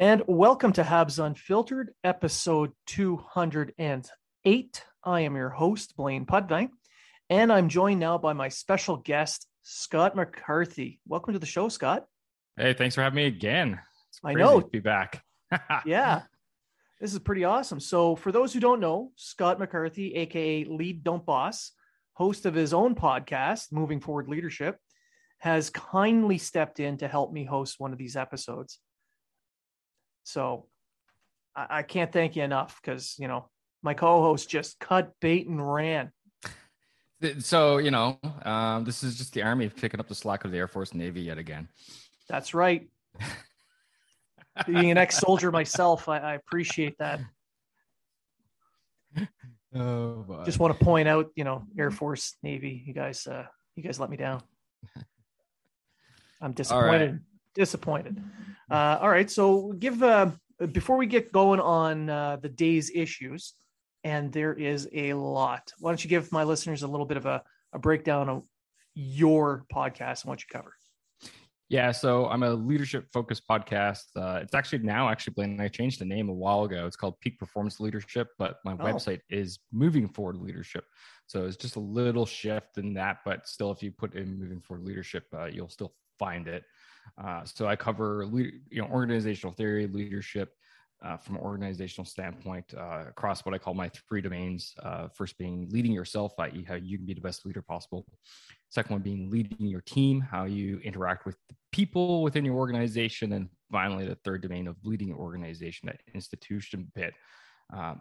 And welcome to Habs Unfiltered, episode 208. I am your host, Blaine Putney, and I'm joined now by my special guest, Scott McCarthy. Welcome to the show, Scott. Hey, thanks for having me again. I know. To be back. yeah, this is pretty awesome. So, for those who don't know, Scott McCarthy, aka Lead Don't Boss, host of his own podcast, Moving Forward Leadership, has kindly stepped in to help me host one of these episodes. So I, I can't thank you enough because, you know, my co-host just cut bait and ran. So, you know, um, this is just the army picking up the slack of the Air Force Navy yet again. That's right. Being an ex-soldier myself, I, I appreciate that. Oh, boy. just want to point out, you know, Air Force, Navy, you guys, uh, you guys let me down. I'm disappointed. Disappointed. Uh, all right, so give uh, before we get going on uh, the day's issues, and there is a lot. Why don't you give my listeners a little bit of a, a breakdown of your podcast and what you cover? Yeah, so I'm a leadership focused podcast. Uh, it's actually now actually Blaine. I changed the name a while ago. It's called Peak Performance Leadership, but my oh. website is Moving Forward Leadership. So it's just a little shift in that, but still, if you put in Moving Forward Leadership, uh, you'll still find it. Uh, so I cover you know organizational theory, leadership uh, from an organizational standpoint uh, across what I call my three domains. Uh, first being leading yourself, i.e., how you can be the best leader possible. Second one being leading your team, how you interact with people within your organization, and finally the third domain of leading your organization, that institution bit. Um,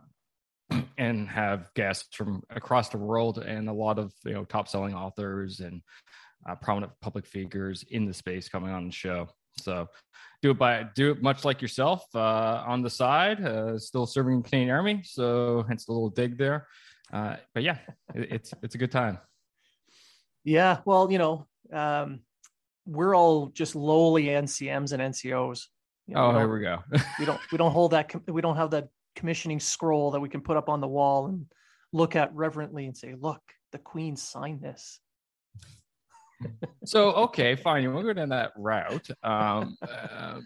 and have guests from across the world and a lot of you know top selling authors and uh, prominent public figures in the space coming on the show. So do it by do it much like yourself uh, on the side, uh, still serving the Canadian Army. So hence the little dig there. Uh, but yeah, it, it's it's a good time. Yeah, well, you know, um, we're all just lowly NCMs and NCOs. You know, oh, we here we go. we don't we don't hold that we don't have that commissioning scroll that we can put up on the wall and look at reverently and say, "Look, the Queen signed this." So okay, fine. To go down that route. Um, uh,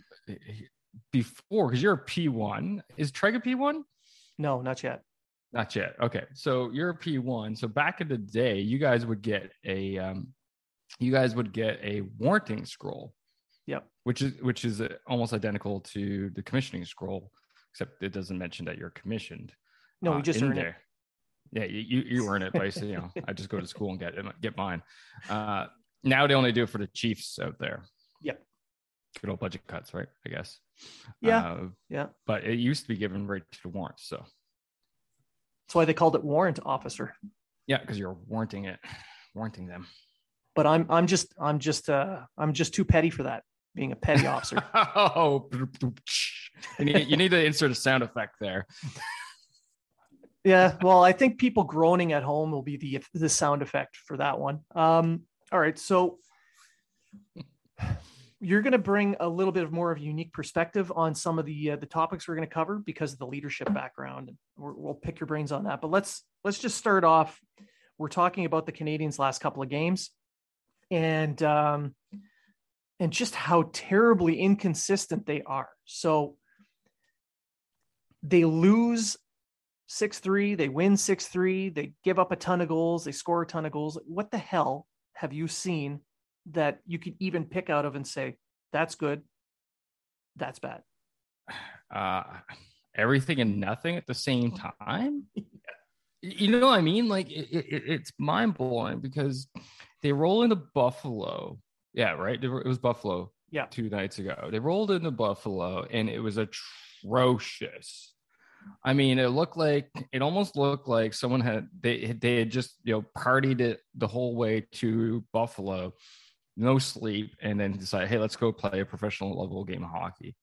before, because you're a P1. Is Treg a P1? No, not yet. Not yet. Okay, so you're a P1. So back in the day, you guys would get a, um, you guys would get a warranting scroll. Yep. Which is which is uh, almost identical to the commissioning scroll, except it doesn't mention that you're commissioned. No, we uh, just earn there. it. Yeah, you you earn it by you know I just go to school and get get mine. Uh, now they only do it for the Chiefs out there. Yep. Good old budget cuts, right? I guess. Yeah. Uh, yeah. But it used to be given right to the warrant. So that's why they called it warrant officer. Yeah, because you're warranting it, warranting them. But I'm I'm just I'm just uh I'm just too petty for that, being a petty officer. oh you need, you need to insert a sound effect there. yeah, well, I think people groaning at home will be the the sound effect for that one. Um, all right. So you're going to bring a little bit of more of a unique perspective on some of the uh, the topics we're going to cover because of the leadership background. we will pick your brains on that. But let's let's just start off. We're talking about the Canadiens' last couple of games, and um, and just how terribly inconsistent they are. So they lose 6 3, they win 6 3, they give up a ton of goals, they score a ton of goals. What the hell have you seen that you could even pick out of and say, that's good, that's bad? Uh, everything and nothing at the same time. You know what I mean? Like it, it, it's mind blowing because they roll into Buffalo. Yeah, right. It was Buffalo. Yeah, two nights ago. They rolled into Buffalo, and it was atrocious. I mean, it looked like it almost looked like someone had they they had just you know partied it the whole way to Buffalo, no sleep, and then decided, hey, let's go play a professional level game of hockey.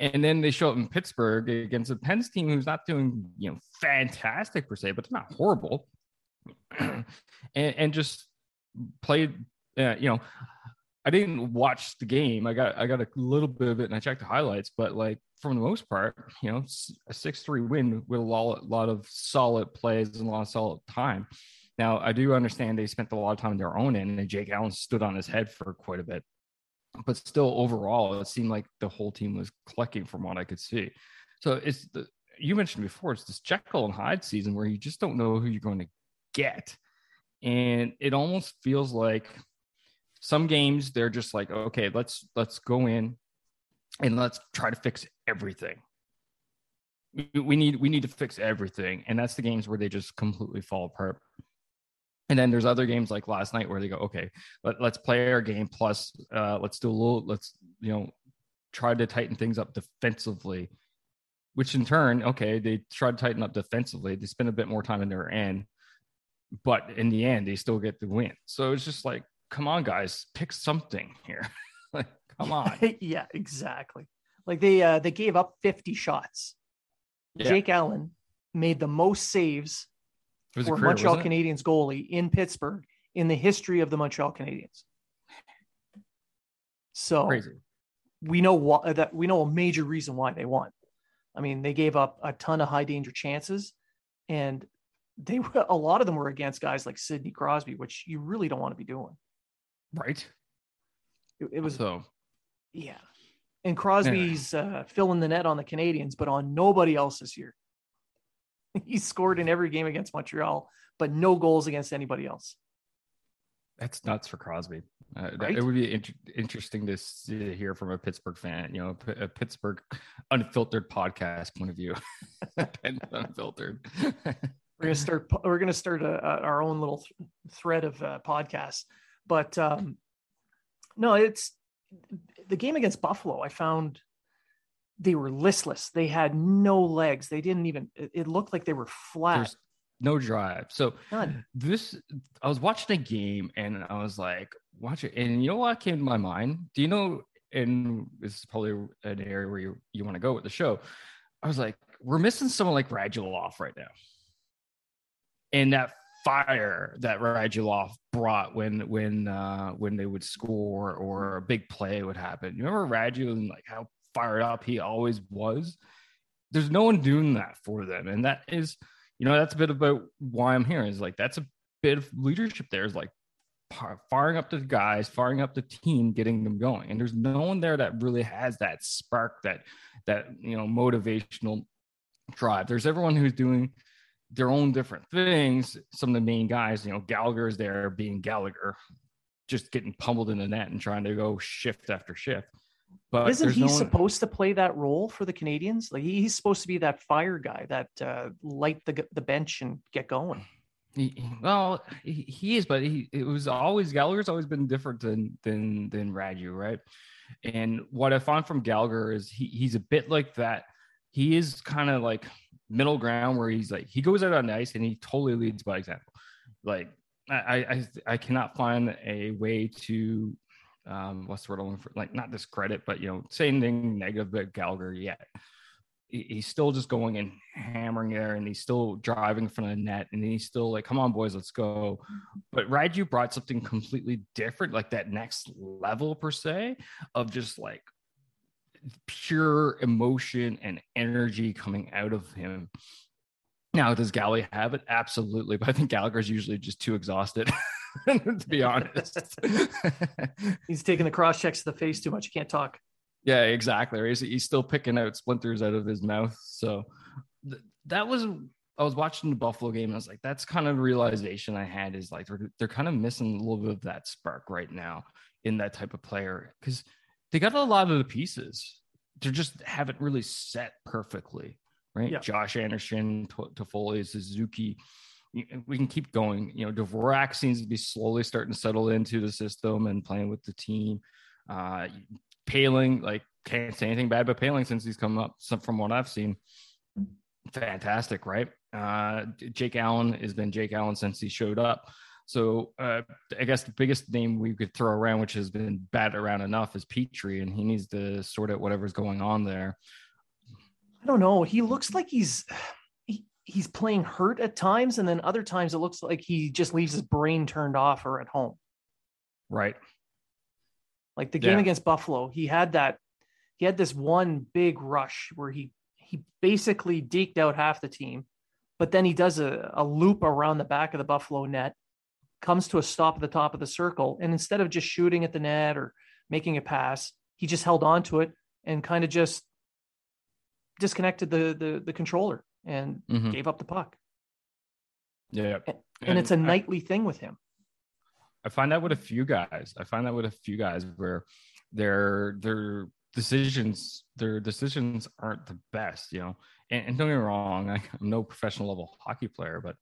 And then they show up in Pittsburgh against a Pens team who's not doing, you know, fantastic per se, but they're not horrible. and, and just played, uh, you know, I didn't watch the game. I got I got a little bit of it and I checked the highlights, but like for the most part, you know, a six three win with a lot, lot of solid plays and a lot of solid time. Now I do understand they spent a lot of time in their own end, and Jake Allen stood on his head for quite a bit but still overall it seemed like the whole team was clicking from what i could see so it's the you mentioned before it's this jekyll and hyde season where you just don't know who you're going to get and it almost feels like some games they're just like okay let's let's go in and let's try to fix everything we need we need to fix everything and that's the games where they just completely fall apart and then there's other games like last night where they go, okay, let, us play our game. Plus, uh, let's do a little, let's, you know, try to tighten things up defensively, which in turn, okay, they try to tighten up defensively. They spend a bit more time in their end, but in the end, they still get the win. So it's just like, come on, guys, pick something here. like, come on. yeah, exactly. Like they, uh, they gave up 50 shots. Yeah. Jake Allen made the most saves for career, Montreal Canadiens goalie in Pittsburgh in the history of the Montreal Canadiens. So Crazy. we know what that we know a major reason why they won. I mean, they gave up a ton of high danger chances, and they were a lot of them were against guys like Sidney Crosby, which you really don't want to be doing. Right. It, it was so. Yeah, and Crosby's uh, filling the net on the Canadiens, but on nobody else this year. he scored in every game against Montreal, but no goals against anybody else. That's nuts for Crosby. Uh, right? It would be inter- interesting to see, hear from a Pittsburgh fan, you know, a Pittsburgh unfiltered podcast point of view. unfiltered. we're gonna start. We're gonna start a, a, our own little th- thread of uh, podcasts. But um, no, it's the game against Buffalo. I found they were listless. They had no legs. They didn't even. It, looked like they were flat. There's no drive. So None. this, I was watching a game and I was like, watch it. And you know what came to my mind? Do you know? And this is probably an area where you, you want to go with the show. I was like, we're missing someone like Radulov right now. And that fire that Radulov brought when when uh when they would score or a big play would happen. You remember Radu and like how fired up he always was. There's no one doing that for them. And that is, you know, that's a bit about why I'm here is like, that's a bit of leadership there is like firing up the guys, firing up the team, getting them going. And there's no one there that really has that spark, that, that, you know, motivational drive. There's everyone who's doing their own different things. Some of the main guys, you know, Gallagher is there being Gallagher, just getting pummeled in the net and trying to go shift after shift. But isn't he no supposed to play that role for the Canadiens? Like he's supposed to be that fire guy that uh, light the the bench and get going. He, well, he, he, is, but he it was always Gallagher's always been different than than than Radu, right? And what I found from Gallagher is he he's a bit like that. He is kind of like middle ground where he's like he goes out on ice and he totally leads by example. Like I I I cannot find a way to um, what's the word I'm looking for? Like not discredit, but you know, say anything negative about Gallagher yet. he's still just going and hammering there, and he's still driving from the net, and he's still like, "Come on, boys, let's go." But Radu brought something completely different, like that next level per se, of just like pure emotion and energy coming out of him. Now, does Galley have it? Absolutely, but I think Gallagher's usually just too exhausted. to be honest. he's taking the cross checks to the face too much. He can't talk. Yeah, exactly. He's, he's still picking out splinters out of his mouth. So th- that was I was watching the Buffalo game and I was like, that's kind of the realization I had is like they're, they're kind of missing a little bit of that spark right now in that type of player because they got a lot of the pieces. They just haven't really set perfectly, right? Yeah. Josh Anderson, Toffoli, Suzuki. We can keep going. You know, Dvorak seems to be slowly starting to settle into the system and playing with the team. Uh, Poehling, like, can't say anything bad about Poehling since he's come up. from what I've seen, fantastic, right? Uh, Jake Allen has been Jake Allen since he showed up. So uh, I guess the biggest name we could throw around, which has been batted around enough, is Petry, and he needs to sort out whatever's going on there. I don't know. He looks like he's he, he's playing hurt at times, and then other times it looks like he just leaves his brain turned off or at home. Right. Like the game yeah. against Buffalo, he had that. He had this one big rush where he he basically deked out half the team, but then he does a, a loop around the back of the Buffalo net, comes to a stop at the top of the circle, and instead of just shooting at the net or making a pass, he just held on to it and kind of just disconnected the the, the controller and mm-hmm. gave up the puck. Yeah, and, and, it's a nightly I, thing with him. I find that with a few guys. I find that with a few guys where they're they're decisions their decisions aren't the best you know and, and don't get me wrong I, i'm no professional level hockey player but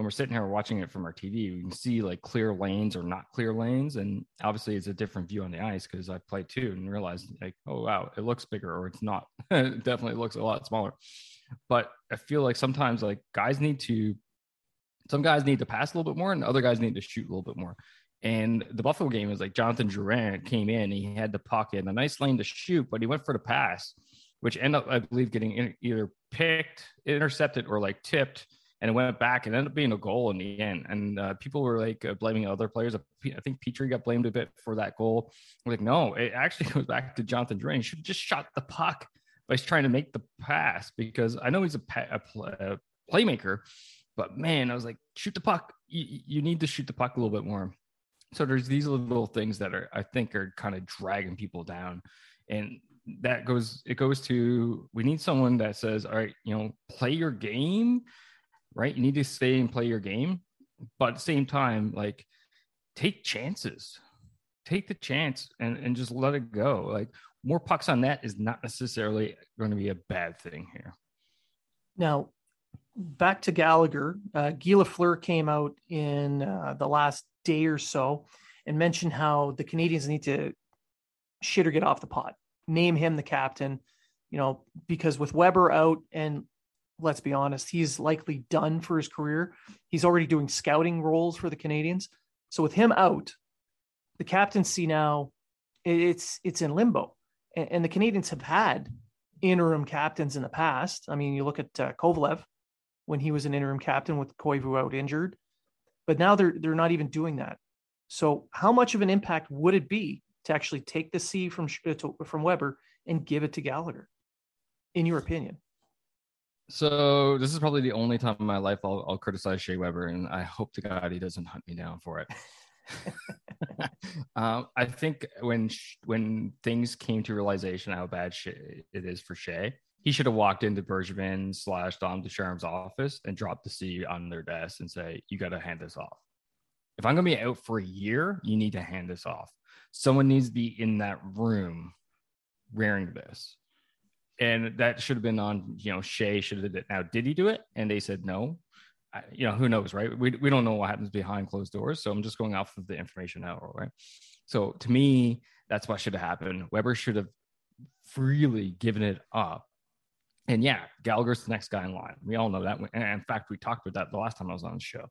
when we're sitting here watching it from our tv we can see like clear lanes or not clear lanes and obviously it's a different view on the ice because i play too and realize like oh wow it looks bigger or it's not. It definitely looks a lot smaller. But i feel like sometimes like guys need to some guys need to pass a little bit more and other guys need to shoot a little bit more. And the Buffalo game was like Jonathan Drouin came in, he had the puck in a nice lane to shoot, but he went for the pass, which ended up, I believe, getting either picked, intercepted, or like tipped, and it went back and ended up being a goal in the end. And uh, people were like uh, blaming other players. I think Petry got blamed a bit for that goal. I'm like, no, it actually goes back to Jonathan Drouin. He should just shot the puck by trying to make the pass because I know he's a, a, a playmaker, but man, I was like, shoot the puck. You, you need to shoot the puck a little bit more so there's these little things that are i think are kind of dragging people down and that goes it goes to we need someone that says all right you know play your game right? You need to stay and play your game but at the same time like take chances. Take the chance and, and just let it go. Like more pucks on net is not necessarily going to be a bad thing here. Now back to gallagher uh, guy lafleur came out in uh, the last day or so and mentioned how the Canadiens need to shit or get off the pot. Name him the captain, you know, because with Weber out and let's be honest, he's likely done for his career. He's already doing scouting roles for the Canadiens. So with him out, the captaincy now it's it's in limbo. And, and the Canadiens have had interim captains in the past. I mean, you look at uh, Kovalev when he was an interim captain with Koivu out injured. But now they're they're not even doing that. So how much of an impact would it be to actually take the C from uh, from Weber and give it to Gallagher, in your opinion? So this is probably the only time in my life I'll, I'll criticize Shea Weber, and I hope to God he doesn't hunt me down for it. um, I think when when things came to realization how bad Shea, it is for Shea, he should have walked into Bergevin slash Dom Ducharme's office and dropped the C on their desk and say, "You got to hand this off. If I'm going to be out for a year, you need to hand this off. Someone needs to be in that room wearing this." And that should have been on, you know, Shea should have did it. Now, did he do it? And they said no. I, you know, who knows, right? We, we don't know what happens behind closed doors. So I'm just going off of the information now, right? So to me, that's what should have happened. Weber should have freely given it up and yeah, Gallagher's the next guy in line. We all know that. And in fact, we talked about that the last time I was on the show.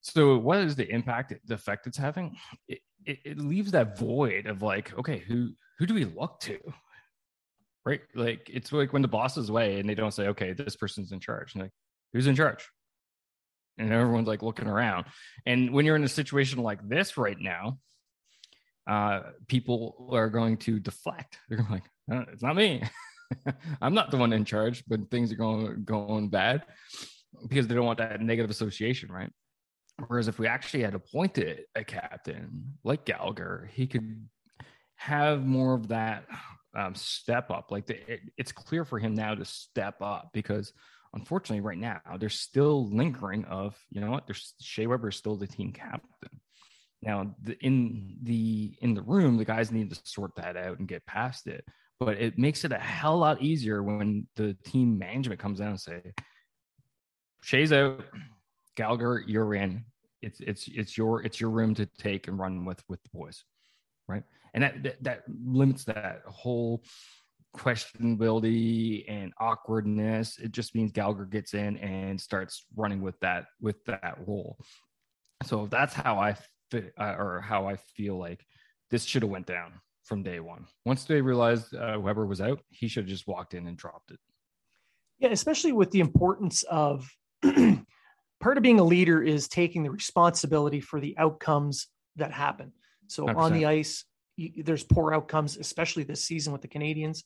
So, what is the impact, the effect it's having? It, it, it leaves that void of like, okay, who who do we look to? Right? Like it's like when the boss is away and they don't say, okay, this person's in charge. And like, who's in charge? And everyone's like looking around. And when you're in a situation like this right now, uh, people are going to deflect. They're going like, oh, it's not me. I'm not the one in charge when things are going going bad because they don't want that negative association, right? Whereas if we actually had appointed a captain like Gallagher, he could have more of that um, step up. Like the, it, it's clear for him now to step up because unfortunately, right now, there's still lingering of you know what? There's Shea Weber is still the team captain. Now, the, in the in the room, the guys need to sort that out and get past it. But it makes it a hell lot easier when the team management comes down and say, "Shea's out, Gallagher, you're in. It's it's it's your it's your room to take and run with with the boys, right?" And that that, that limits that whole questionability and awkwardness. It just means Gallagher gets in and starts running with that with that role. So that's how I fit, uh, or how I feel like this should have went down from day one. Once they realized uh, Weber was out, he should have just walked in and dropped it. Yeah, especially with the importance of part of being a leader is taking the responsibility for the outcomes that happen. So 100%. on the ice, you, there's poor outcomes, especially this season with the Canadiens.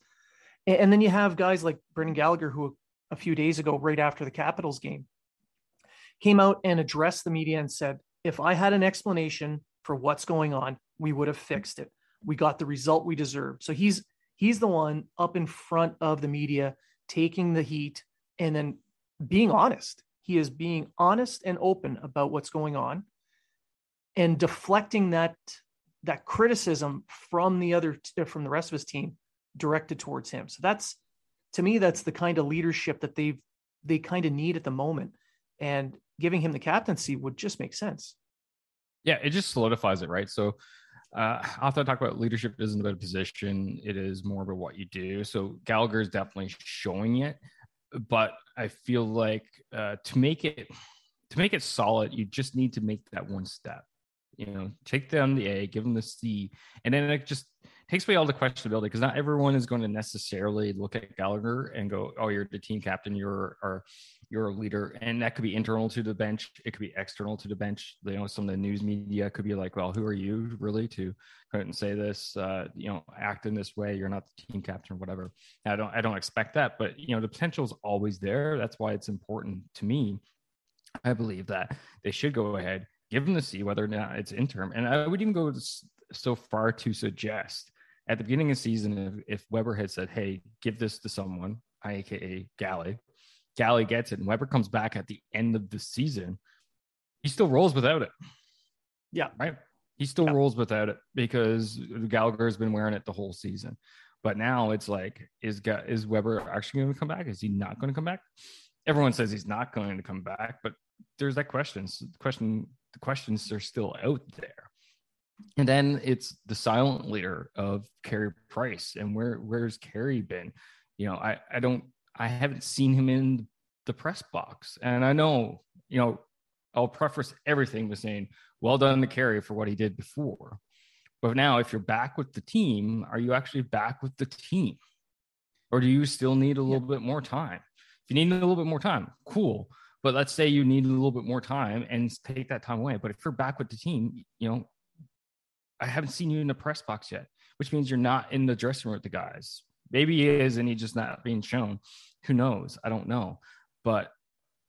And, and then you have guys like Brendan Gallagher, who a few days ago, right after the Capitals game, came out and addressed the media and said, if I had an explanation for what's going on, we would have fixed it. We got the result we deserved. So he's he's the one up in front of the media taking the heat and then being honest. He is being honest and open about what's going on and deflecting that that criticism from the other from the rest of his team directed towards him. So that's to me that's the kind of leadership that they've they kind of need at the moment and giving him the captaincy would just make sense. Yeah, it just solidifies it, right? So uh, often I talk about leadership isn't about a position; it is more about what you do. So Gallagher is definitely showing it, but I feel like uh, to make it to make it solid, you just need to make that one step. You know, take them the A, give them the C, and then it just takes away all the questionability because not everyone is going to necessarily look at Gallagher and go, "Oh, you're the team captain, you're or you're a leader," and that could be internal to the bench, it could be external to the bench. You know, some of the news media could be like, "Well, who are you really to go and say this? Uh, you know, act in this way. You're not the team captain, whatever." I don't, I don't expect that, but you know, the potential is always there. That's why it's important to me. I believe that they should go ahead, give them the C, whether or not it's interim, and I would even go so far to suggest at the beginning of the season, if, if Weber had said, "Hey, give this to someone," aka Galley, Galley gets it, and Weber comes back at the end of the season, he still rolls without it. Yeah, right. He still yeah. rolls without it because Gallagher has been wearing it the whole season. But now it's like, is is Weber actually going to come back? Is he not going to come back? Everyone says he's not going to come back, but there's that question. Question, the questions are still out there. And then it's the silent leader of Carey Price. And where where's Carey been? You know, I, I don't I haven't seen him in the press box. And I know, you know, I'll preface everything with saying, well done to Carey for what he did before. But now if you're back with the team, are you actually back with the team? Or do you still need a little yeah. bit more time? If you need a little bit more time, cool. But let's say you need a little bit more time and take that time away. But if you're back with the team, you know, I haven't seen you in the press box yet, which means you're not in the dressing room with the guys. Maybe he is, and he's just not being shown. Who knows? I don't know. But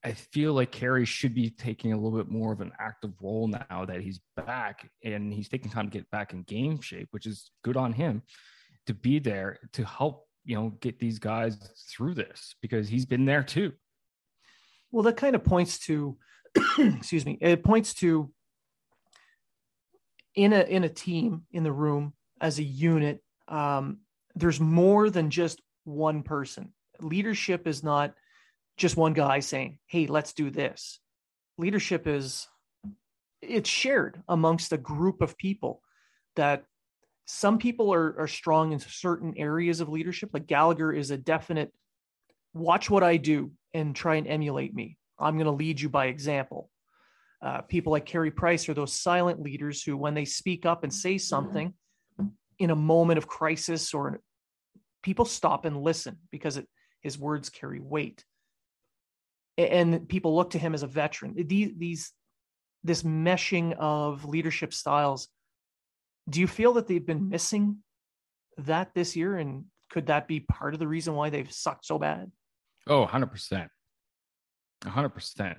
I feel like Carey should be taking a little bit more of an active role now that he's back and he's taking time to get back in game shape, which is good on him to be there to help, you know, get these guys through this because he's been there too. Well, that kind of points to, excuse me, it points to in a in a team in the room as a unit um, there's more than just one person. Leadership is not just one guy saying hey let's do this. Leadership is it's shared amongst a group of people that some people are, are strong in certain areas of leadership like gallagher is a definite watch what i do and try and emulate me i'm going to lead you by example uh, people like Carey Price are those silent leaders who, when they speak up and say something in a moment of crisis, or people stop and listen because it, his words carry weight, and people look to him as a veteran. These, these, this meshing of leadership styles. Do you feel that they've been missing that this year, and could that be part of the reason why they've sucked so bad? Oh, 100 percent, hundred percent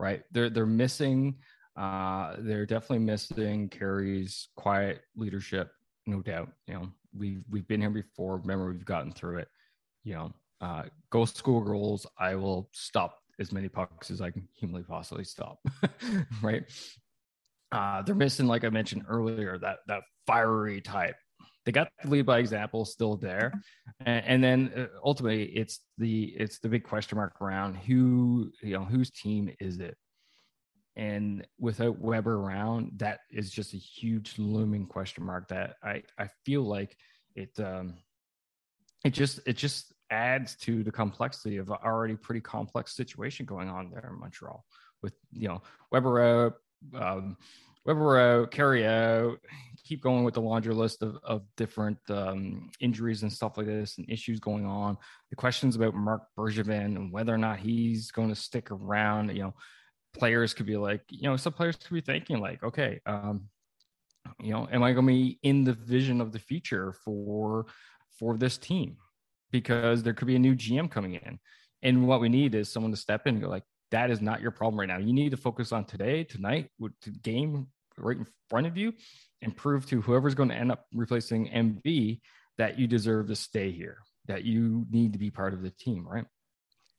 right? They're they're missing Uh, they're definitely missing Carey's quiet leadership, no doubt. You know, we've we've been here before. Remember, we've gotten through it. You know, uh, go school girls. I will stop as many pucks as I can humanly possibly stop. right. Uh, they're missing, like I mentioned earlier, that that fiery type. They got the lead by example still there, and, and then uh, ultimately it's the it's the big question mark around who you know whose team is it, and without Weber around, that is just a huge looming question mark that I I feel like it um it just it just adds to the complexity of an already pretty complex situation going on there in Montreal with you know Weber out, um, Weber out, keep going with the laundry list of, of different um, injuries and stuff like this and issues going on. The questions about Marc Bergevin and whether or not he's going to stick around, you know, players could be like, you know, some players could be thinking like, okay, um, you know, am I going to be in the vision of the future for for this team? Because there could be a new GM coming in, and what we need is someone to step in and go like, that is not your problem right now. You need to focus on today, tonight, with the game right in front of you, and prove to whoever's going to end up replacing MB that you deserve to stay here, that you need to be part of the team, right?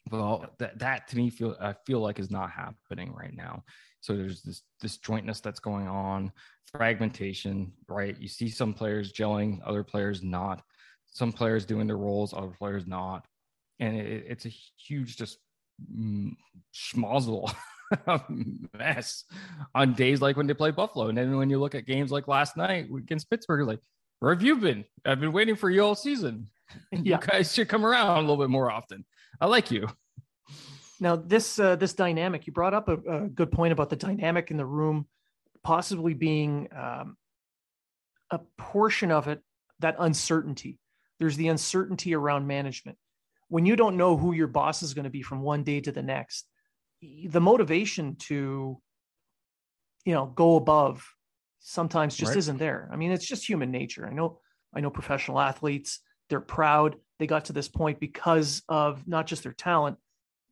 Well, that that to me feel I feel like is not happening right now. So there's this disjointness that's going on, fragmentation, right? You see some players gelling, other players not. Some players doing their roles, other players not, and it, it's a huge just schmozzle mess on days like when they play Buffalo. And then when you look at games like last night against Pittsburgh, like, where have you been? I've been waiting for you all season. Yeah. You guys should come around a little bit more often. I like you. Now, this uh, this dynamic, you brought up a, a, good point about the dynamic in the room, possibly being um, a portion of it that uncertainty. There's the uncertainty around management. When you don't know who your boss is going to be from one day to the next, the motivation to, you know, go above sometimes just right. isn't there. I mean, it's just human nature. I know, I know professional athletes, they're proud they got to this point because of not just their talent,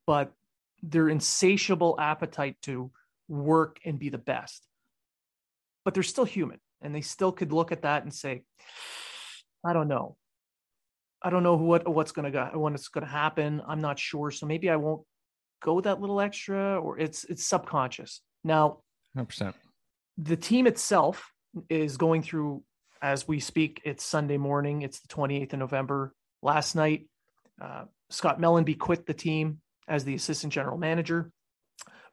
but their insatiable appetite to work and be the best. But they're still human and they still could look at that and say, I don't know. I don't know what what's gonna go when it's gonna happen. I'm not sure. So maybe I won't go that little extra, or it's it's subconscious. Now 100%. The team itself is going through as we speak. It's Sunday morning. It's the 28th of November. Last night, uh, Scott Mellanby quit the team as the assistant general manager.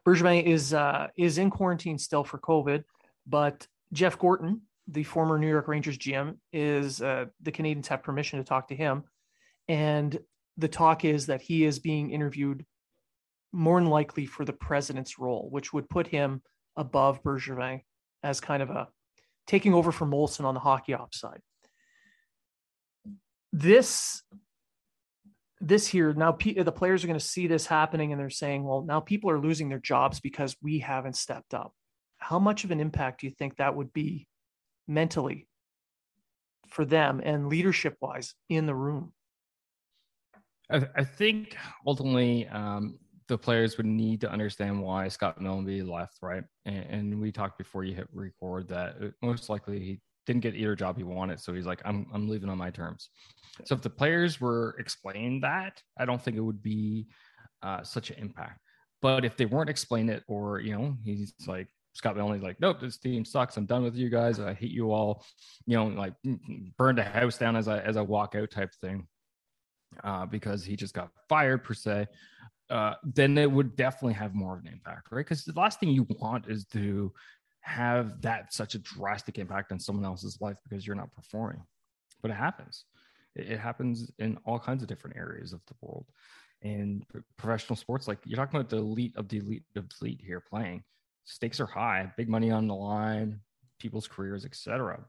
Bergevin is uh, is in quarantine still for COVID, but Jeff Gorton, the former New York Rangers GM, is uh, the Canadians have permission to talk to him, and the talk is that he is being interviewed more than likely for the president's role, which would put him above Bergevin as kind of a taking over for Molson on the hockey ops side. This this here now the players are going to see this happening and they're saying well now people are losing their jobs because we haven't stepped up. How much of an impact do you think that would be mentally for them and leadership wise in the room? I, I think ultimately um, the players would need to understand why scott Mellanby left right? And, and, we talked before you hit record that most likely he didn't get either job he wanted so he's like i'm, I'm leaving on my terms. So if the players were explained that, I don't think it would be uh, such an impact. But if they weren't explained it, or you know, he's like Scott Melny's like, nope, this team sucks. I'm done with you guys. I hate you all. You know, like mm, mm, burned a house down as I as I walk out type thing, uh, because he just got fired per se. Uh, then it would definitely have more of an impact, right? Because the last thing you want is to have that such a drastic impact on someone else's life because you're not performing. But it happens. It, happens in all kinds of different areas of the world. And professional sports, like you're talking about the elite of the elite of the elite here playing, stakes are high, big money on the line, people's careers, etc.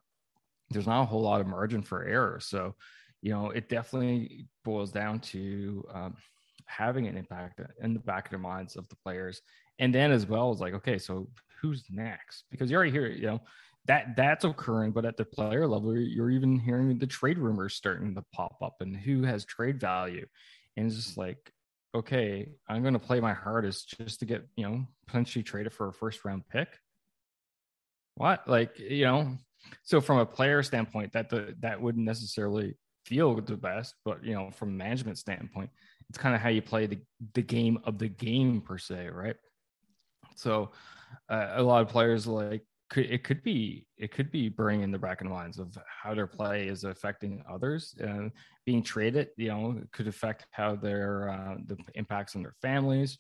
There's not a whole lot of margin for error. So, you know, it definitely boils down to um, having an impact in the back of the minds of the players. And then as well as like, okay, so who's next? Because you already hear, you know, that that's occurring but at the player level you're even hearing the trade rumors starting to pop up and who has trade value and it's just like okay i'm going to play my hardest just to get you know potentially traded for a first round pick what? Like, you know, so from a player standpoint, that the, that wouldn't necessarily feel the best, but you know, from management standpoint, it's kind of how you play the, the game of the game per se, right? So uh, a lot of players like could it could be it could be burning in the back of minds of how their play is affecting others and being traded you know could affect how their uh, the impacts on their families.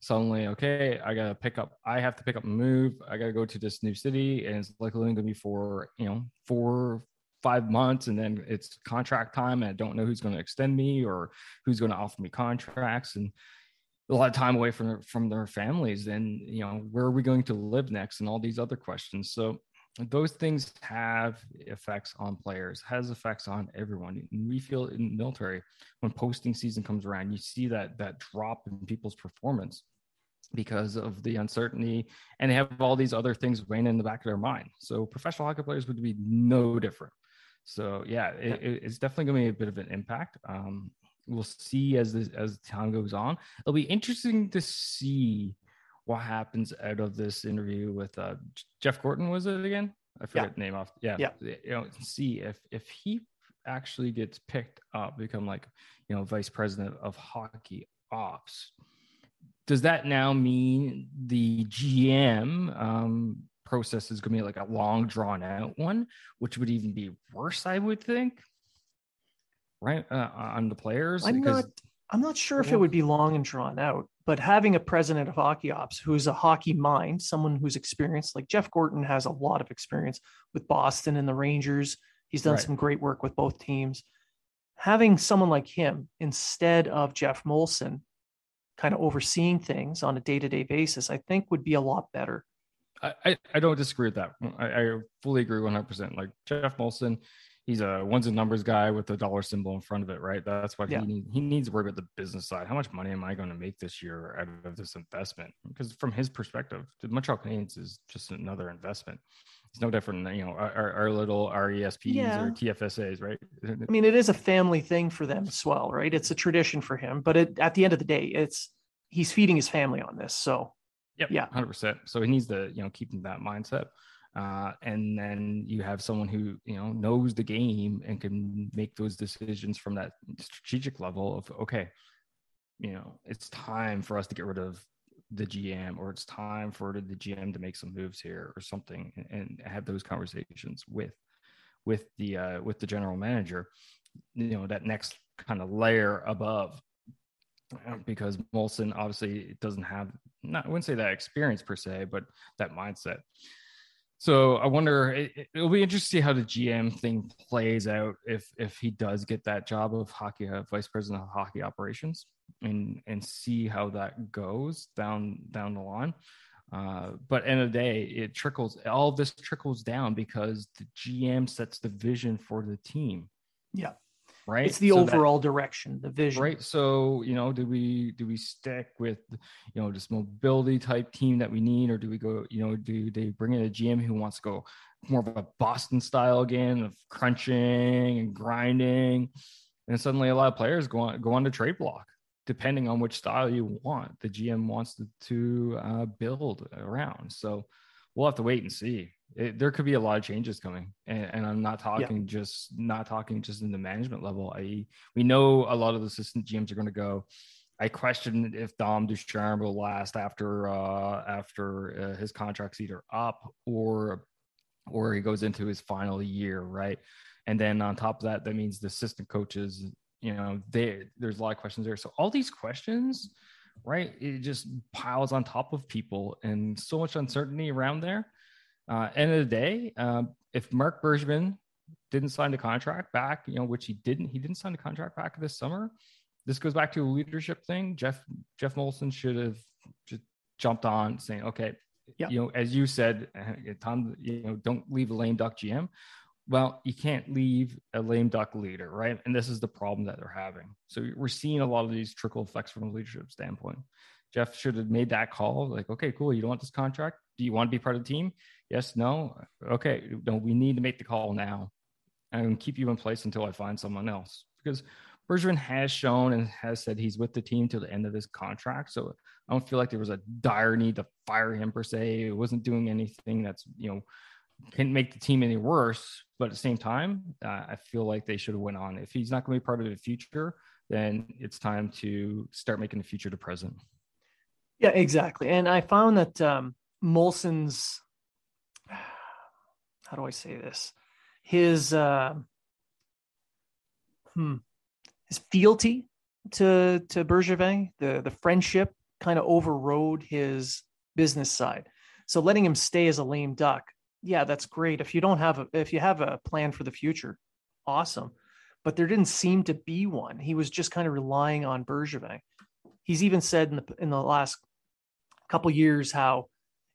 Suddenly okay i gotta pick up i have to pick up and move. I gotta go to this new city and it's likely going to be for you know four five months and then it's contract time and i don't know who's going to extend me or who's going to offer me contracts. And a lot of time away from from their families and you know where are we going to live next and all these other questions. So those things have effects on players has effects on everyone. And we feel in military when posting season comes around you see that that drop in people's performance because of the uncertainty and they have all these other things weighing in the back of their mind. So professional hockey players would be no different. So yeah it, it's definitely going to be a bit of an impact. Um, we'll see as this, as time goes on. It'll be interesting to see what happens out of this interview with uh, Jeff Gorton. Was it again? I forget yeah. the name off. Yeah, yeah. You know, see if if he actually gets picked up, become like you know vice president of hockey ops. Does that now mean the GM um, process is going to be like a long drawn out one, which would even be worse, I would think right uh, on the players? I'm because, not. I'm not sure if it would be long and drawn out, but having a president of hockey ops who's a hockey mind, someone who's experienced, like Jeff Gorton has a lot of experience with Boston and the Rangers. He's done right. some great work with both teams. Having someone like him instead of Geoff Molson kind of overseeing things on a day-to-day basis, I think would be a lot better. I, I don't disagree with that. I, I fully agree 100%. Like Jeff Molson, he's a ones a numbers guy with a dollar symbol in front of it, right? That's what yeah. he needs. He needs to worry about the business side. How much money am I going to make this year out of this investment? Because from his perspective, the Montreal Canadiens is just another investment. It's no different than you know our, our little RESPs yeah. or TFSAs, right? I mean, it is a family thing for them as well, right? It's a tradition for him, but it, at the end of the day, it's he's feeding his family on this. So, yep, yeah, hundred percent. So he needs to you know keep that mindset. Uh, and then you have someone who you know knows the game and can make those decisions from that strategic level of okay you know it's time for us to get rid of the gm or it's time for the gm to make some moves here or something and, and have those conversations with with the uh, with the general manager you know that next kind of layer above because Molson obviously doesn't have not I wouldn't say that experience per se, but that mindset. So I wonder it, will be interesting to see how the GM thing plays out if if he does get that job of hockey uh, vice president of hockey operations and and see how that goes down down the line. Uh, but end of the day, it trickles all this trickles down because the GM sets the vision for the team. Yeah right? It's the so overall that, direction the vision. Right so you know do we do we stick with you know this mobility type team that we need or do we go you know do they bring in a gm who wants to go more of a boston style again of crunching and grinding? And suddenly a lot of players go on go on to trade block depending on which style you want. The gm wants to, to uh, build around. So we'll have to wait and see it, there could be a lot of changes coming and, and i'm not talking yeah. just not talking just in the management level i we know a lot of the assistant gms are going to go. I question if dom ducharme will last after uh after uh, his contract's either up or or he goes into his final year right? And then on top of that that means the assistant coaches you know they there's a lot of questions there. So all these questions right it just piles on top of people and so much uncertainty around there uh, end of the day, um, if Marc Bergevin didn't sign the contract back, you know, which he didn't, he didn't sign the contract back this summer. This goes back to a leadership thing. Jeff Geoff Molson should have just jumped on saying, okay, yeah. you know, as you said, uh, Tom, you know, don't leave a lame duck GM. Well, you can't leave a lame duck leader, right? And this is the problem that they're having. So we're seeing a lot of these trickle effects from a leadership standpoint. Geoff should have made that call, like, okay, cool, you don't want this contract. Do you want to be part of the team? Yes, no. Okay, no, we need to make the call now and keep you in place until I find someone else. Because Bergevin has shown and has said he's with the team till the end of his contract. So I don't feel like there was a dire need to fire him per se. It wasn't doing anything that's, you know, can make the team any worse. But at the same time, uh, I feel like they should have went on. If he's not going to be part of the future, then it's time to start making the future to present. Yeah, exactly. And I found that um, Molson's, how do I say this? His, uh, hmm, his fealty to to Bergevin, the the friendship kind of overrode his business side. So letting him stay as a lame duck, yeah, that's great. If you don't have a if you have a plan for the future, awesome. But there didn't seem to be one. He was just kind of relying on Bergevin. He's even said in the in the last couple years how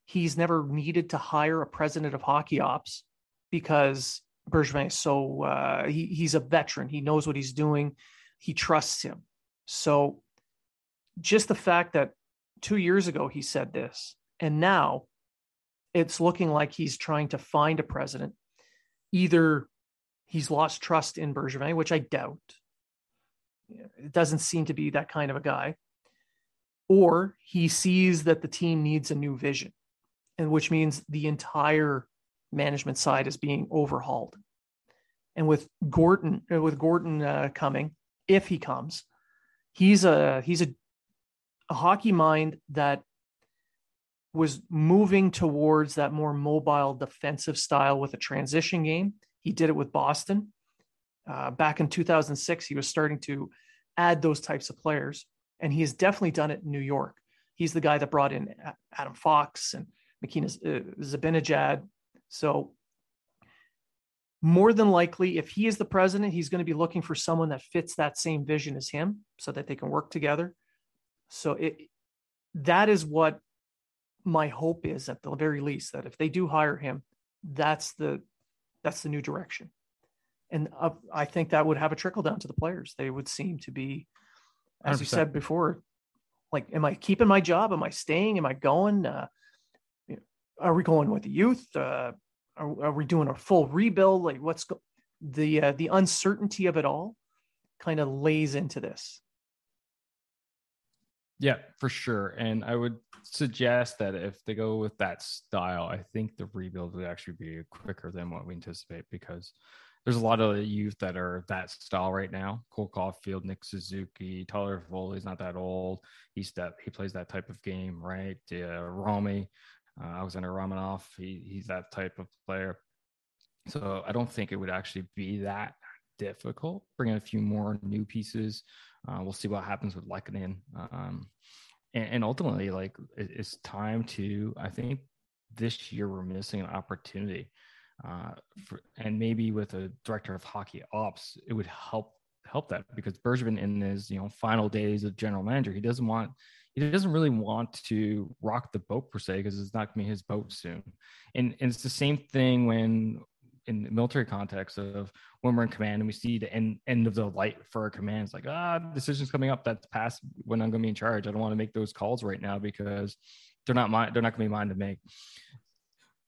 he's never needed to hire a president of hockey ops because Bergevin is so uh, he, he's a veteran. He knows what he's doing he trusts him. So just the fact that two years ago he said this, and now it's looking like he's trying to find a president. Either he's lost trust in Bergevin, which I doubt. It doesn't seem to be that kind of a guy. Or he sees that the team needs a new vision, and which means the entire management side is being overhauled. And with Gorton, with Gorton uh, coming, if he comes. He's a he's a, a hockey mind that was moving towards that more mobile defensive style with a transition game. He did it with Boston. Uh, back in 2006, he was starting to add those types of players, and he has definitely done it in New York. He's the guy that brought in Adam Fox and MacKenna uh, Zibanejad. So more than likely, if he is the president, he's going to be looking for someone that fits that same vision as him so that they can work together. So it that is what my hope is at the very least that if they do hire him, that's the that's the new direction. And uh, I think that would have a trickle down to the players. They would seem to be, as 100%. you said before, like, am I keeping my job? Am I staying? Am I going? Uh, are we going with the youth? Uh, are, are we doing a full rebuild? Like what's go- the uh, the uncertainty of it all kind of lays into this. Yeah, for sure. And I would suggest that if they go with that style, I think the rebuild would actually be quicker than what we anticipate because there's a lot of the youth that are that style right now. Cole Caufield, Nick Suzuki, Tyler Toffoli's not that old. He's that he plays that type of game, right? Uh, Romy, uh, Alexander Romanov, he, he's that type of player. So I don't think it would actually be that difficult. Bring in a few more new pieces. Uh, we'll see what happens with Lehkonen. Um, and, and, ultimately, like it, it's time to. I think this year we're missing an opportunity, uh, for, and maybe with a director of hockey ops, it would help help that because Bergevin in his you know final days of general manager, he doesn't want he doesn't really want to rock the boat per se because it's not going to be his boat soon. And, and it's the same thing when in the military context of when we're in command and we see the end, end of the light for our commands, like, ah, decisions coming up that's past when I'm going to be in charge. I don't want to make those calls right now because they're not mine. They're not going to be mine to make.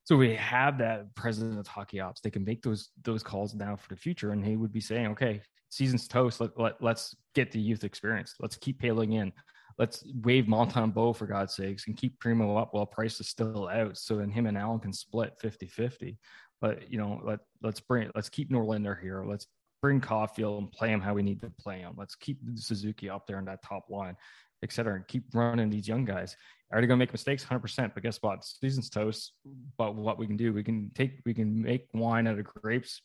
So we have that president of hockey ops. They can make those those calls now for the future, and he would be saying, "Okay, season's toast. Let, let let's get the youth experience. Let's keep Poehling in let's waive Montembeault for God's sakes and keep Primeau up while Price is still out. So then him and Allen can split 50 50. But, you know, let, let's bring, let's keep Norlinder here. Let's bring Caufield and play him how we need to play him. Let's keep Suzuki up there in that top line, et cetera, and keep running these young guys. Are they going to make mistakes? 100%. But guess what? Season's toast. But what we can do, we can take, we can make wine out of grapes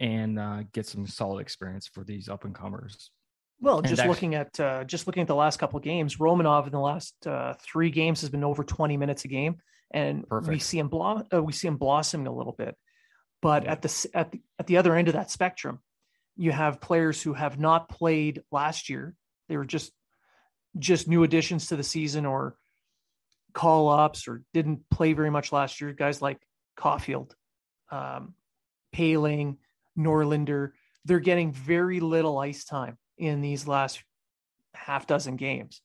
and uh, get some solid experience for these up and comers. Well, just actually, looking at uh, just looking at the last couple of games, Romanov in the last uh, three games has been over 20 minutes a game, and perfect. we see him blo- uh, we see him blossoming a little bit. But yeah. at the at the at the other end of that spectrum, you have players who have not played last year. They were just just new additions to the season or call ups or didn't play very much last year. Guys like Caufield, um, Poehling, Norlinder, they're getting very little ice time in these last half dozen games.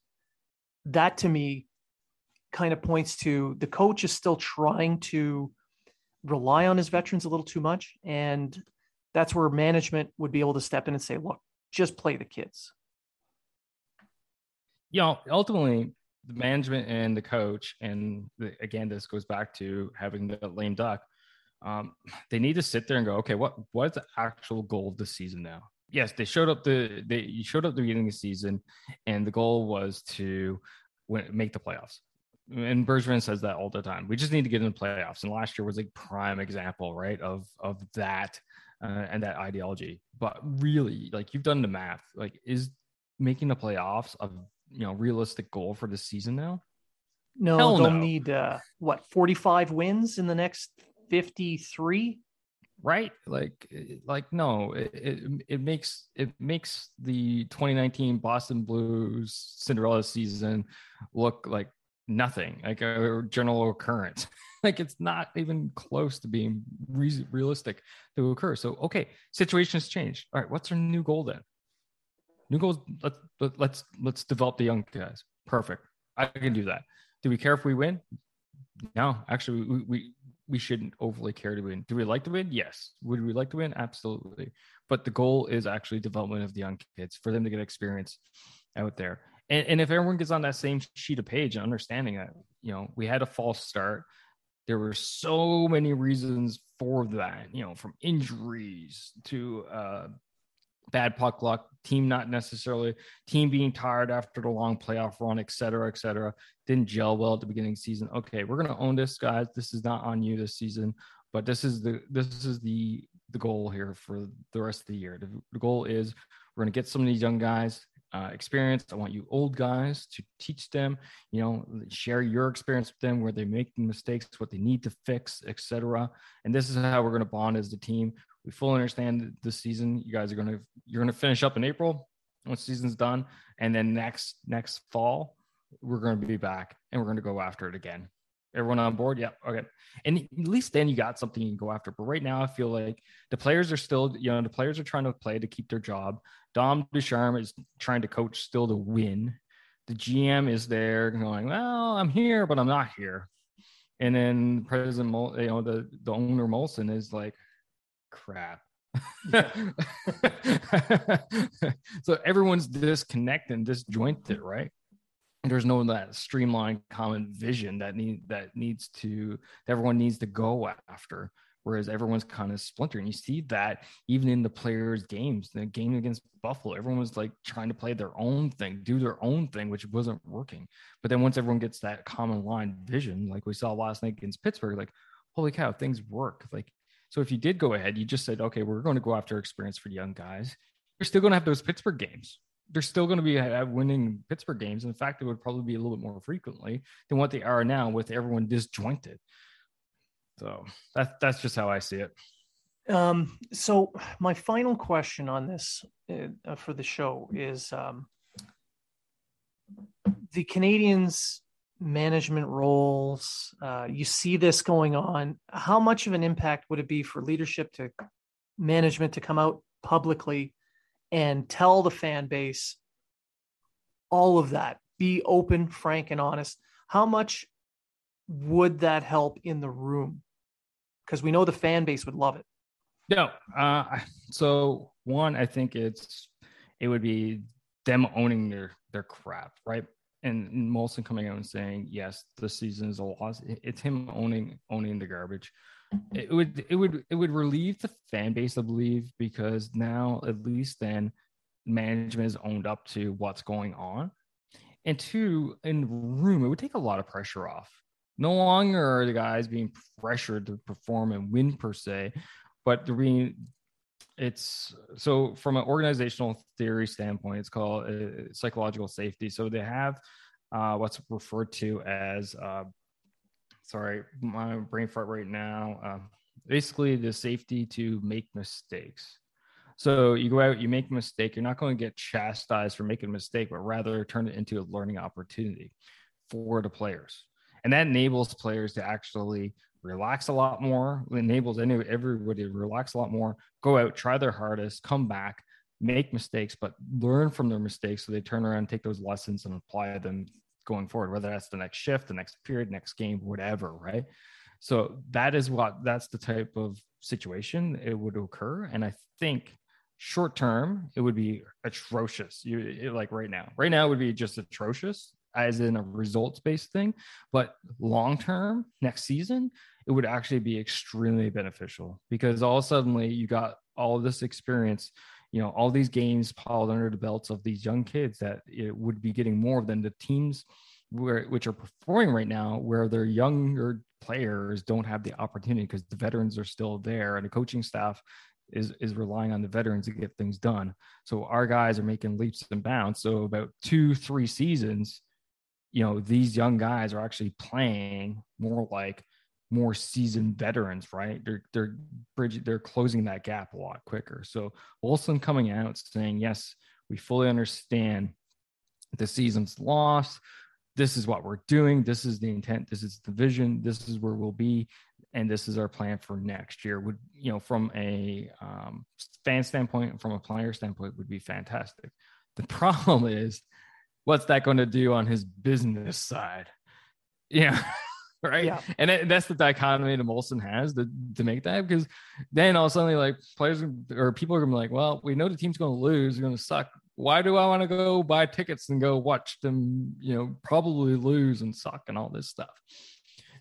That to me kind of points to the coach is still trying to rely on his veterans a little too much. And that's where management would be able to step in and say, look, just play the kids? You know, ultimately, the management and the coach, and the, again, this goes back to having the lame duck. Um, they need to sit there and go, okay, what what is the actual goal of the season now? Yes, they showed up the they showed up the beginning of the season, and the goal was to win, make the playoffs. And Bergeron says that all the time. We just need to get in the playoffs. And last year was a prime example, right, of of that uh, and that ideology. But really, like you've done the math, like is making the playoffs a you know realistic goal for the season now? No, Hell they'll no. need uh, what 45 wins in the next 53 right? Like eh, like no it, it, it makes it makes the 2019 boston blues cinderella season look like nothing like a general occurrence. Like it's not even close to being re- realistic to occur. So okay situations change all right what's our new goal then? New goals let's let's let's develop the young guys. Perfect. I can do that. Do we care if we win? No actually we, we we shouldn't overly care to win. Do we like to win? Yes. Would we like to win? Absolutely. But the goal is actually development of the young kids for them to get experience out there. And, and if everyone gets on that same sheet of page and understanding that, you know, we had a false start. There were so many reasons for that, you know, from injuries to uh, bad puck luck, team not necessarily, team being tired after the long playoff run, et cetera, et cetera. Didn't gel well at the beginning of the season. Okay, we're gonna own this, guys. This is not on you this season, but this is the this is the the goal here for the rest of the year. The, the goal is we're gonna get some of these young guys uh, experience. I want you old guys to teach them, you know, share your experience with them where they make mistakes, what they need to fix, etc. And this is how we're going to bond as the team we fully understand this season. You guys are gonna you're gonna finish up in April once season's done, and then next next fall we're gonna be back and we're gonna go after it again. Everyone on board? Yeah. Okay. And at least then you got something you can go after. But right now, I feel like the players are still, you know, the players are trying to play to keep their job. Dom Ducharme is trying to coach still to win. The GM is there going, well, I'm here, but I'm not here. And then President, Mol- you know, the the owner Molson is like, crap. so everyone's disconnected and disjointed, right? There's no that streamlined common vision that need that needs to that everyone needs to go after. Whereas everyone's kind of splintering. You see that even in the players' games, the game against Buffalo, everyone was like trying to play their own thing, do their own thing, which wasn't working. But then once everyone gets that common line vision, like we saw last night against Pittsburgh, like holy cow, things work. Like so if you did go ahead, you just said, okay, we're going to go after experience for young guys. You're still going to have those Pittsburgh games. They're still going to be winning Pittsburgh games. In fact, it would probably be a little bit more frequently than what they are now with everyone disjointed. So that's that's just how I see it. Um, so my final question on this uh, for the show is um, the Canadiens management roles. Uh, you see this going on. How much of an impact would it be for leadership to management to come out publicly and tell the fan base all of that? Be open, frank, and honest. How much would that help in the room? Because we know the fan base would love it. No. Uh, so one, I think it's it would be them owning their their crap, right? And Molson coming out and saying, yes, this season is a loss. It's him owning owning the garbage. It would it would it would relieve the fan base, I believe, because now at least then management is owned up to what's going on. And two, in the room, it would take a lot of pressure off. No longer are the guys being pressured to perform and win per se, but they're being it's so from an organizational theory standpoint, it's called uh, psychological safety. So they have uh, what's referred to as, uh, sorry, my brain fart right now. Uh, basically, the safety to make mistakes. So you go out, you make a mistake. You're not going to get chastised for making a mistake, but rather turn it into a learning opportunity for the players. And that enables players to actually relax a lot more, enables any, everybody to relax a lot more, go out, try their hardest, come back, make mistakes, but learn from their mistakes so they turn around, take those lessons and apply them going forward, whether that's the next shift, the next period, next game, whatever, right? So that is what that's the type of situation it would occur. And I think short term, it would be atrocious. You it, like right now, right now would be just atrocious as in a results based thing. But long term, next season, it would actually be extremely beneficial because all suddenly you got all this experience you know all these games piled under the belts of these young kids that it would be getting more than the teams where which are performing right now where their younger players don't have the opportunity because the veterans are still there and the coaching staff is is relying on the veterans to get things done. So our guys are making leaps and bounds. So about two three seasons you know these young guys are actually playing more like more seasoned veterans, right? They're they're bridging, they're closing that gap a lot quicker. So Molson coming out saying, yes, we fully understand the season's lost. This is what we're doing. This is the intent. This is the vision. This is where we'll be, and this is our plan for next year. Would you know from a um, fan standpoint, from a player standpoint, would be fantastic. The problem is, what's that going to do on his business side? Yeah. right? Yeah. And it, that's the dichotomy that Molson has to, to make that because then all of a sudden, like players or people are gonna be like, well, we know the team's gonna lose, gonna suck. Why do I want to go buy tickets and go watch them, you know, probably lose and suck and all this stuff?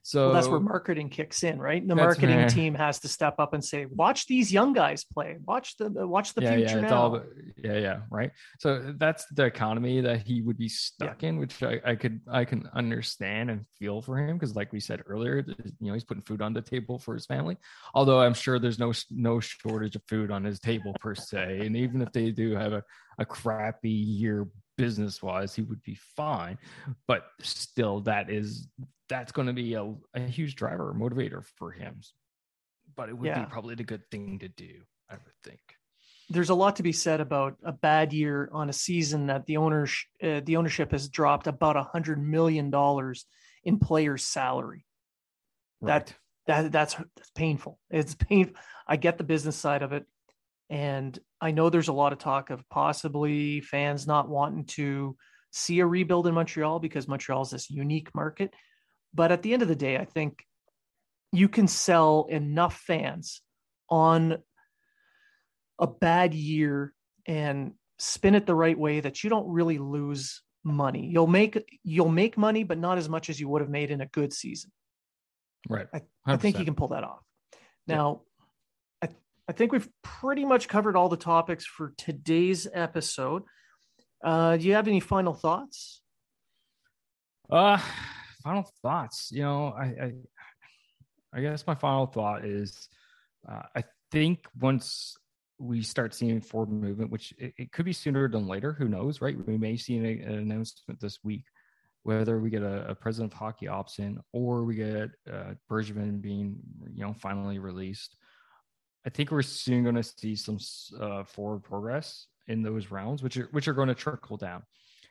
So well, that's where marketing kicks in, right? The marketing team has to step up and say, "Watch these young guys play. Watch the uh, watch the yeah, future yeah, now." All, yeah, yeah, right. So that's the economy that he would be stuck yeah. in, which I, I could I can understand and feel for him because, like we said earlier, you know, he's putting food on the table for his family. Although I'm sure there's no no shortage of food on his table per se, and even if they do have a a crappy year business wise, he would be fine. But still, that is that's going to be a, a huge driver motivator for him. But it would yeah. be probably the good thing to do, I would think. There's a lot to be said about a bad year on a season that the owners uh, the ownership has dropped about a hundred million dollars in players' salary. Right. That that that's that's painful. It's painful. I get the business side of it, and I know there's a lot of talk of possibly fans not wanting to see a rebuild in Montreal because Montreal is this unique market. But at the end of the day, I think you can sell enough fans on a bad year and spin it the right way that you don't really lose money. You'll make you'll make money, but not as much as you would have made in a good season. Right. I, I think you can pull that off. Now, I, I think we've pretty much covered all the topics for today's episode. Uh, do you have any final thoughts? Uh final thoughts. You know, I, I, I guess my final thought is, uh, I think once we start seeing forward movement, which it, it, could be sooner than later, who knows, right? We may see an, an announcement this week, whether we get a, a president of hockey ops in or we get uh, Bergevin being, you know, finally released. I think we're soon going to see some uh, forward progress in those rounds, which are which are going to trickle down.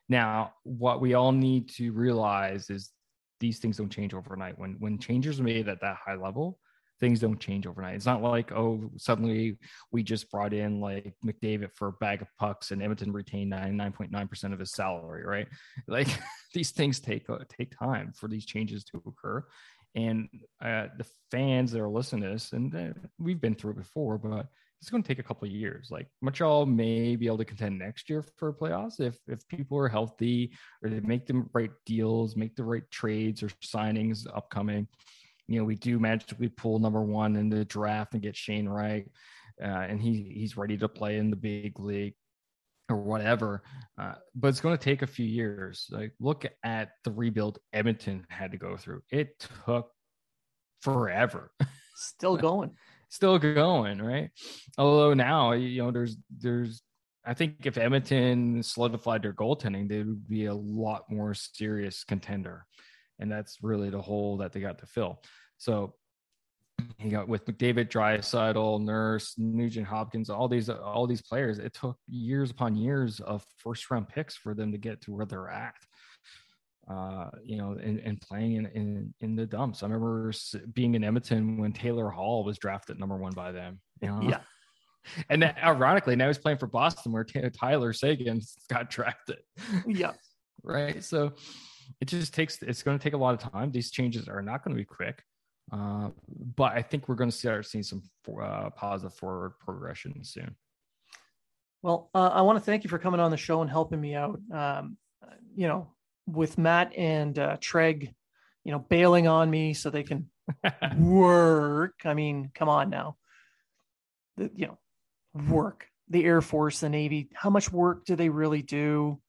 Now, what we all need to realize is these things don't change overnight. When when changes are made at that high level, things don't change overnight. It's not like oh suddenly we just brought in like McDavid for a bag of pucks and Edmonton retained ninety nine point nine percent of his salary, right? Like these things take uh, take time for these changes to occur. And uh, the fans that are listening to this, and uh, we've been through it before, but it's going to take a couple of years. Like Montreal may be able to contend next year for playoffs if if people are healthy or they make the right deals, make the right trades or signings upcoming. You know, we do magically pull number one in the draft and get Shane Wright, uh, and he he's ready to play in the big league or whatever. Uh, but it's going to take a few years. Like look at the rebuild Edmonton had to go through. It took forever. Still going still going, right? Although now, you know, there's there's I think if Edmonton solidified their goaltending, they would be a lot more serious contender. And that's really the hole that they got to fill. So you got with McDavid, Draisaitl, Nurse, Nugent Hopkins, all these all these players. It took years upon years of first round picks for them to get to where they're at uh, you know, and, and playing in, in, in the dumps. I remember being in Edmonton when Taylor Hall was drafted number one by them. You know? Yeah. And ironically, now he's playing for Boston where Tyler Seguin got drafted. Yeah. right. So it just takes, it's going to take a lot of time. These changes are not going to be quick. Uh, but I think we're going to start seeing some uh, positive forward progression soon. Well, uh, I want to thank you for coming on the show and helping me out. Um, you know, with Matt and uh, Treg, you know, bailing on me so they can work. I mean, come on now. The, you know, work. The Air Force, the Navy. How much work do they really do?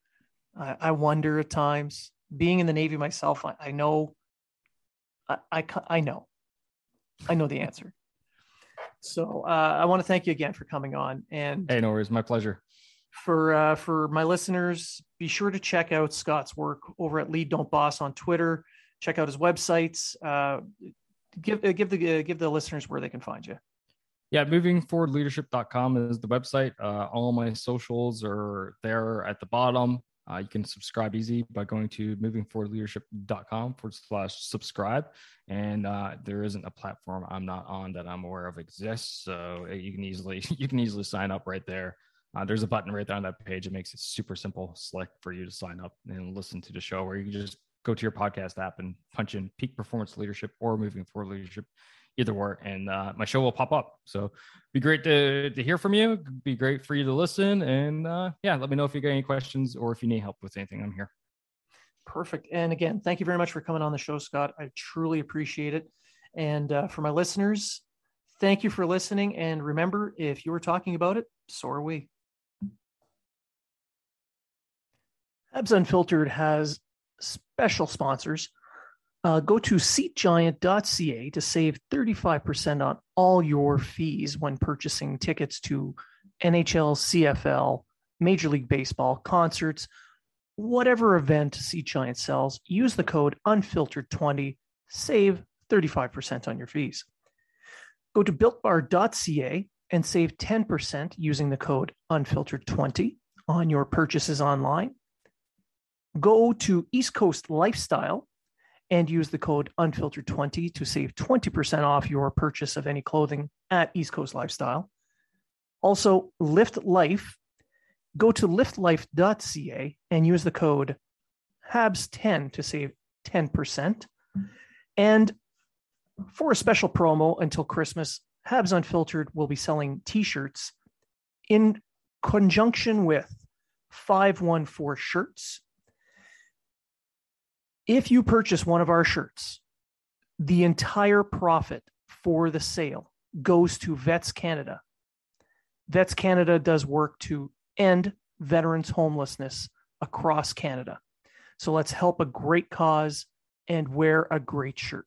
I, I wonder at times. Being in the Navy myself, I, I know. I, I I know. I know the answer. So uh, I want to thank you again for coming on. And hey, no worries, my pleasure. For uh, for my listeners, be sure to check out Scott's work over at Lead Don't Boss on Twitter. Check out his websites. Uh, give uh, give the uh, give the listeners where they can find you. Yeah, movingforwardleadership.com is the website. Uh, all my socials are there at the bottom. Uh, you can subscribe easy by going to movingforwardleadership.com forward slash subscribe. And uh, there isn't a platform I'm not on that I'm aware of exists. So uh, you can easily you can easily sign up right there. Uh, there's a button right there on that page. It makes it super simple, slick for you to sign up and listen to the show, where you can just go to your podcast app and punch in peak performance leadership or moving forward leadership either or and uh, my show will pop up. So be great to, to hear from you. Be great for you to listen and uh, yeah let me know if you got any questions or if you need help with anything. I'm here. Perfect. And again thank you very much for coming on the show scott. I truly appreciate it. And uh, for my listeners thank you for listening. And remember if you were talking about it so are we Habs Unfiltered has special sponsors uh, go to seatgiant.ca to save 35% on all your fees when purchasing tickets to NHL, CFL, Major League Baseball, concerts, whatever event Seat Giant sells. Use the code unfiltered20, save 35% on your fees. Go to builtbar.ca and save 10% using the code unfiltered20 on your purchases online. Go to East Coast Lifestyle and use the code unfiltered20 to save 20% off your purchase of any clothing at East Coast Lifestyle. Also, Lift Life. Go to liftlife.ca and use the code HABS10 to save 10%. And for a special promo until Christmas, Habs Unfiltered will be selling t shirts in conjunction with 514 shirts if you purchase one of our shirts, the entire profit for the sale goes to Vets Canada. Vets Canada does work to end veterans' homelessness across Canada. So let's help a great cause and wear a great shirt.